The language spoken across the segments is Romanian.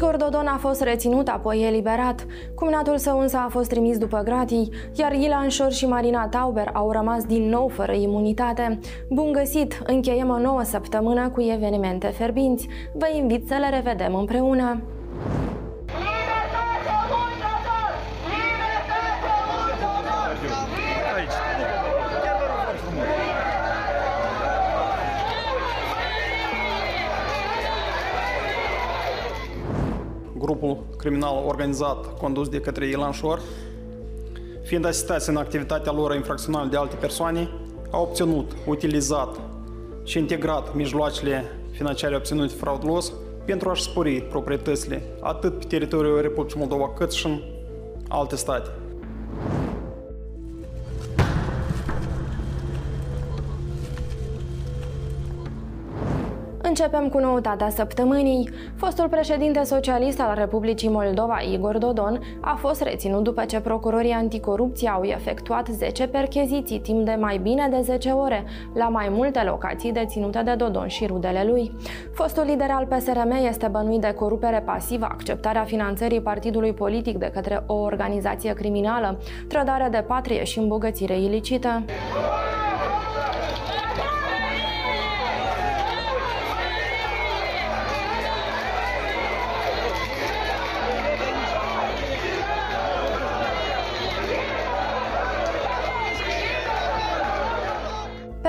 Igor Dodon a fost reținut, apoi eliberat. Cumnatul său însă a fost trimis după gratii, iar Ilan Șor și Marina Tauber au rămas din nou fără imunitate. Bun găsit! Încheiem o nouă săptămână cu evenimente ferbinți. Vă invit să le revedem împreună! Grupul criminal organizat condus de către Ilan Șor, fiind asistați în activitatea lor infracțională de alte persoane, au obținut, utilizat și integrat mijloacele financiare obținute fraudulos pentru a-și spori proprietățile atât pe teritoriul Republicii Moldova cât și în alte state. Începem cu noutatea săptămânii. Fostul președinte socialist al Republicii Moldova, Igor Dodon, a fost reținut după ce procurorii anticorupție au efectuat 10 percheziții timp de mai bine de 10 ore la mai multe locații deținute de Dodon și rudele lui. Fostul lider al PSRM este bănuit de corupere pasivă, acceptarea finanțării partidului politic de către o organizație criminală, trădare de patrie și îmbogățire ilicită.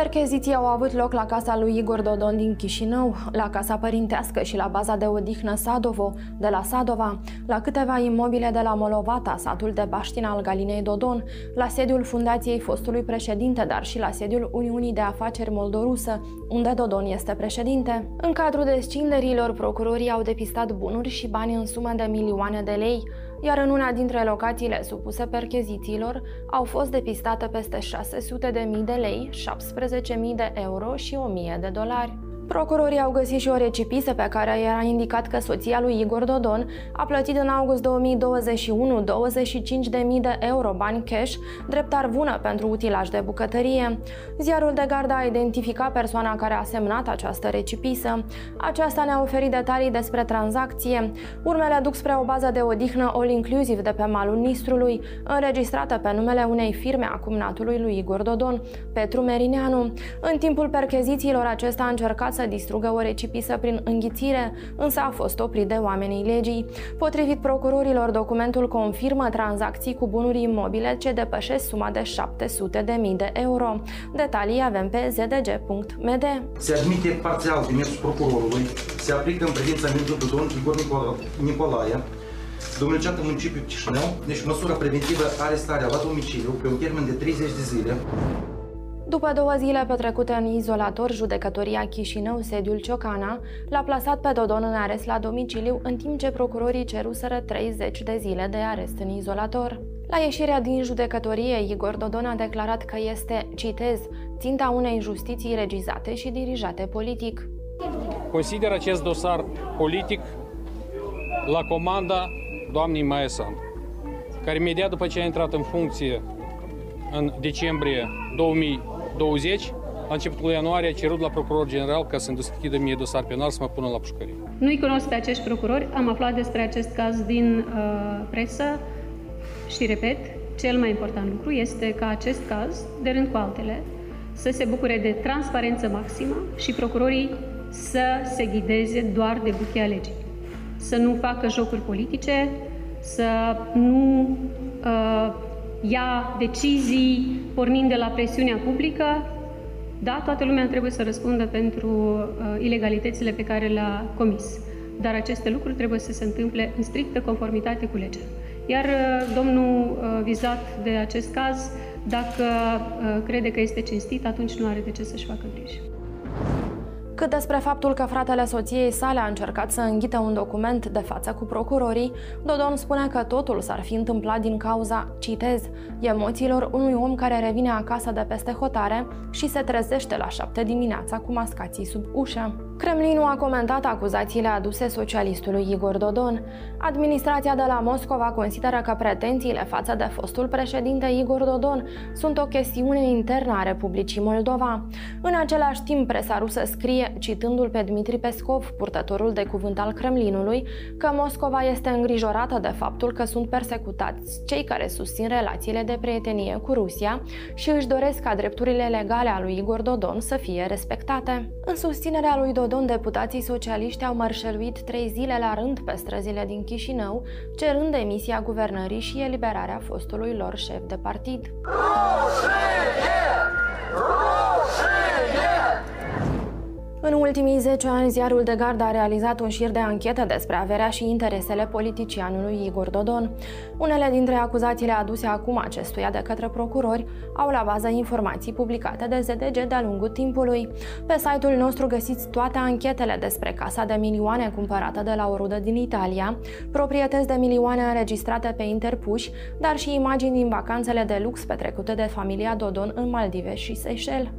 Percheziții au avut loc la casa lui Igor Dodon din Chișinău, la casa părintească și la baza de odihnă Sadovo de la Sadova, la câteva imobile de la Molovata, satul de Baștina al Galinei Dodon, la sediul fundației fostului președinte, dar și la sediul Uniunii de Afaceri Moldorusă, unde Dodon este președinte. În cadrul descinderilor, procurorii au depistat bunuri și bani în sumă de milioane de lei, iar în una dintre locațiile supuse perchezițiilor au fost depistate peste 600.000 de lei, 17.000 de euro și 1.000 de dolari. Procurorii au găsit și o recipisă pe care era indicat că soția lui Igor Dodon a plătit în august 2021 25.000 de euro bani cash drept arvună pentru utilaj de bucătărie. Ziarul de gardă a identificat persoana care a semnat această recipisă. Aceasta ne-a oferit detalii despre tranzacție. Urmele duc spre o bază de odihnă all-inclusiv de pe malul Nistrului, înregistrată pe numele unei firme a cumnatului lui Igor Dodon, Petru Merineanu. În timpul perchezițiilor acesta a încercat să să distrugă o recipisă prin înghițire, însă a fost oprit de oamenii legii. Potrivit procurorilor, documentul confirmă tranzacții cu bunuri imobile ce depășesc suma de 700.000 de euro. Detalii avem pe zdg.md. Se admite parțial demersul procurorului, se aplică în privința Mintul Don Igor Nicolae, domnul municipiul Chișinău, deci măsura preventivă arestarea la domiciliu pe un termen de 30 de zile după două zile petrecute în izolator, judecătoria Chișinău, sediul Ciocana, l-a plasat pe Dodon în arest la domiciliu, în timp ce procurorii ceruseră 30 de zile de arest în izolator. La ieșirea din judecătorie, Igor Dodon a declarat că este, citez, ținta unei justiții regizate și dirijate politic. Consider acest dosar politic la comanda doamnei Maesan, care imediat după ce a intrat în funcție în decembrie 2000 20, la începutul ianuarie a cerut la procuror general ca să-mi deschidă mie dosar penal să mă pună la pușcărie. Nu-i cunosc pe acești procurori, am aflat despre acest caz din uh, presă și, repet, cel mai important lucru este ca acest caz, de rând cu altele, să se bucure de transparență maximă și procurorii să se ghideze doar de buchea legii. Să nu facă jocuri politice, să nu uh, ia decizii pornind de la presiunea publică. Da, toată lumea trebuie să răspundă pentru uh, ilegalitățile pe care le-a comis. Dar aceste lucruri trebuie să se întâmple în strictă conformitate cu legea. Iar uh, domnul uh, vizat de acest caz, dacă uh, crede că este cinstit, atunci nu are de ce să-și facă griji. Cât despre faptul că fratele soției sale a încercat să înghită un document de față cu procurorii, Dodon spune că totul s-ar fi întâmplat din cauza, citez, emoțiilor unui om care revine acasă de peste hotare și se trezește la șapte dimineața cu mascații sub ușă. Kremlinul a comentat acuzațiile aduse socialistului Igor Dodon. Administrația de la Moscova consideră că pretențiile față de fostul președinte Igor Dodon sunt o chestiune internă a Republicii Moldova. În același timp, presa rusă scrie, citându-l pe Dmitri Pescov, purtătorul de cuvânt al Kremlinului, că Moscova este îngrijorată de faptul că sunt persecutați cei care susțin relațiile de prietenie cu Rusia și își doresc ca drepturile legale a lui Igor Dodon să fie respectate. În susținerea lui Dodon, Dodon, deputații socialiști au mărșăluit trei zile la rând pe străzile din Chișinău, cerând demisia guvernării și eliberarea fostului lor șef de partid. Rușine! În ultimii 10 ani, ziarul de gardă a realizat un șir de anchete despre averea și interesele politicianului Igor Dodon. Unele dintre acuzațiile aduse acum acestuia de către procurori au la bază informații publicate de ZDG de-a lungul timpului. Pe site-ul nostru găsiți toate anchetele despre casa de milioane cumpărată de la o rudă din Italia, proprietăți de milioane înregistrate pe interpuși, dar și imagini din vacanțele de lux petrecute de familia Dodon în Maldive și Seychelles.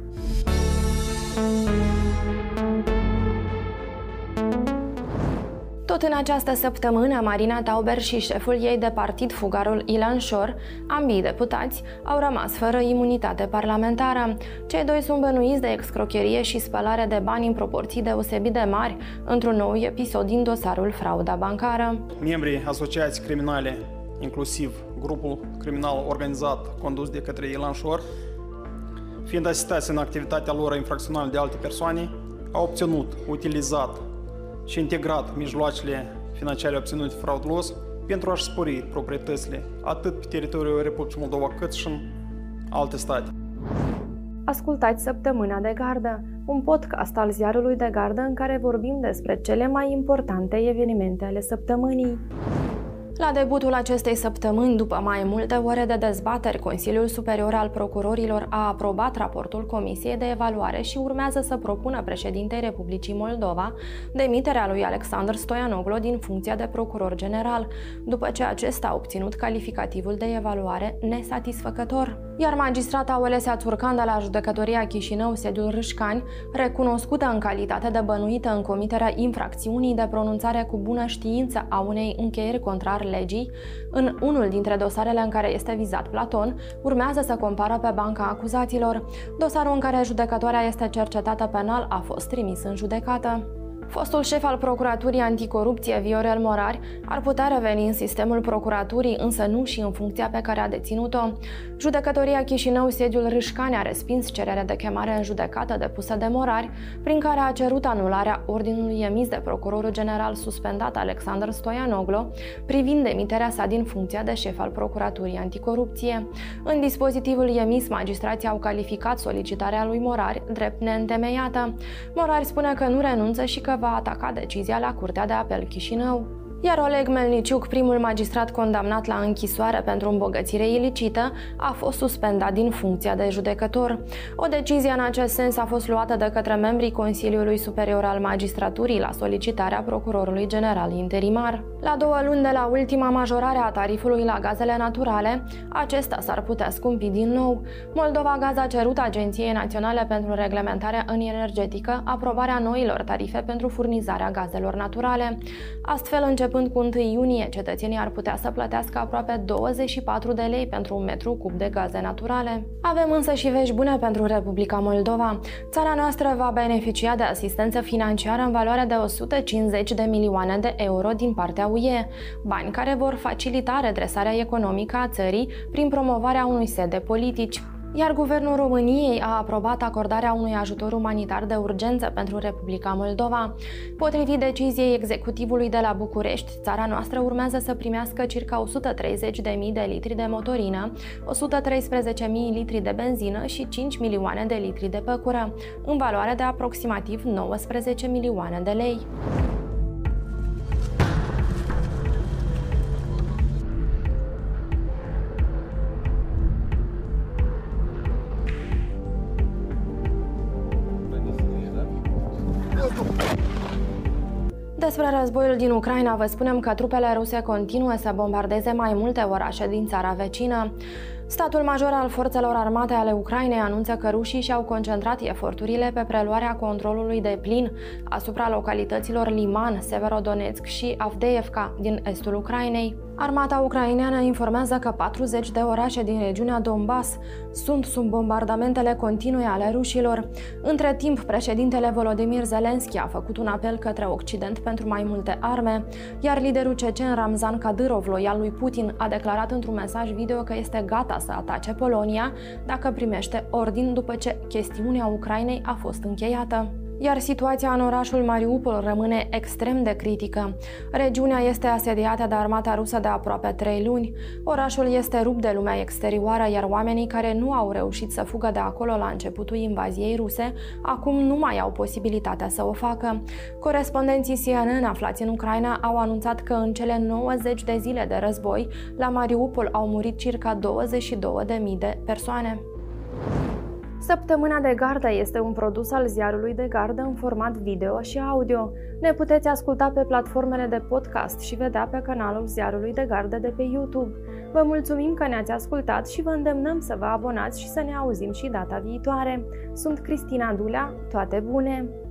În această săptămână, Marina Tauber și șeful ei de partid, fugarul Ilan Șor, ambii deputați, au rămas fără imunitate parlamentară. Cei doi sunt bănuiți de excrocherie și spălare de bani în proporții deosebit de mari, într-un nou episod din dosarul frauda bancară. Membrii asociații criminale, inclusiv grupul criminal organizat condus de către Ilan Șor, fiind asistați în activitatea lor infracțională de alte persoane, au obținut, utilizat și integrat mijloacele financiare obținute fraudulos pentru a-și spori proprietățile atât pe teritoriul Republicii Moldova cât și în alte state. Ascultați Săptămâna de Gardă, un podcast al ziarului de gardă în care vorbim despre cele mai importante evenimente ale săptămânii. La debutul acestei săptămâni, după mai multe ore de dezbateri, Consiliul Superior al Procurorilor a aprobat raportul Comisiei de Evaluare și urmează să propună președintei Republicii Moldova demiterea lui Alexander Stoianoglu din funcția de procuror general, după ce acesta a obținut calificativul de evaluare nesatisfăcător. Iar magistrata Olesia Turcan de la judecătoria Chișinău, sediul Râșcani, recunoscută în calitate de bănuită în comiterea infracțiunii de pronunțare cu bună știință a unei încheieri contrare legii, în unul dintre dosarele în care este vizat Platon, urmează să compară pe banca acuzaților. Dosarul în care judecătoarea este cercetată penal a fost trimis în judecată. Fostul șef al Procuraturii Anticorupție, Viorel Morari, ar putea reveni în sistemul procuraturii, însă nu și în funcția pe care a deținut-o. Judecătoria Chișinău, sediul Râșcani, a respins cererea de chemare în judecată depusă de Morari, prin care a cerut anularea ordinului emis de procurorul general suspendat Alexander Stoianoglu, privind demiterea sa din funcția de șef al Procuraturii Anticorupție. În dispozitivul emis, magistrații au calificat solicitarea lui Morari drept neîntemeiată. Morari spune că nu renunță și că va ataca decizia la Curtea de Apel Chișinău. Iar Oleg Melniciuc, primul magistrat condamnat la închisoare pentru îmbogățire ilicită, a fost suspendat din funcția de judecător. O decizie în acest sens a fost luată de către membrii Consiliului Superior al Magistraturii la solicitarea procurorului general interimar. La două luni de la ultima majorare a tarifului la gazele naturale, acesta s-ar putea scumpi din nou. Moldova Gaz a cerut Agenției Naționale pentru Reglementare în Energetică aprobarea noilor tarife pentru furnizarea gazelor naturale. Astfel, încep Începând cu 1 iunie, cetățenii ar putea să plătească aproape 24 de lei pentru un metru cub de gaze naturale. Avem însă și vești bune pentru Republica Moldova. Țara noastră va beneficia de asistență financiară în valoare de 150 de milioane de euro din partea UE, bani care vor facilita redresarea economică a țării prin promovarea unui set de politici iar Guvernul României a aprobat acordarea unui ajutor umanitar de urgență pentru Republica Moldova. Potrivit deciziei executivului de la București, țara noastră urmează să primească circa 130.000 de litri de motorină, 113.000 litri de benzină și 5 milioane de litri de păcură, în valoare de aproximativ 19 milioane de lei. Despre războiul din Ucraina vă spunem că trupele ruse continuă să bombardeze mai multe orașe din țara vecină. Statul major al forțelor armate ale Ucrainei anunță că rușii și-au concentrat eforturile pe preluarea controlului de plin asupra localităților Liman, Severodonetsk și Avdeevka din estul Ucrainei. Armata ucraineană informează că 40 de orașe din regiunea Donbass sunt sub bombardamentele continue ale rușilor. Între timp, președintele Volodymyr Zelensky a făcut un apel către Occident pentru mai multe arme, iar liderul cecen Ramzan Kadyrov, loial lui Putin, a declarat într-un mesaj video că este gata să atace Polonia dacă primește ordin după ce chestiunea Ucrainei a fost încheiată iar situația în orașul Mariupol rămâne extrem de critică. Regiunea este asediată de armata rusă de aproape trei luni. Orașul este rupt de lumea exterioară, iar oamenii care nu au reușit să fugă de acolo la începutul invaziei ruse, acum nu mai au posibilitatea să o facă. Corespondenții CNN aflați în Ucraina au anunțat că în cele 90 de zile de război, la Mariupol au murit circa 22.000 de persoane. Săptămâna de gardă este un produs al ziarului de gardă în format video și audio. Ne puteți asculta pe platformele de podcast și vedea pe canalul ziarului de gardă de pe YouTube. Vă mulțumim că ne-ați ascultat și vă îndemnăm să vă abonați și să ne auzim și data viitoare. Sunt Cristina Dulea, toate bune!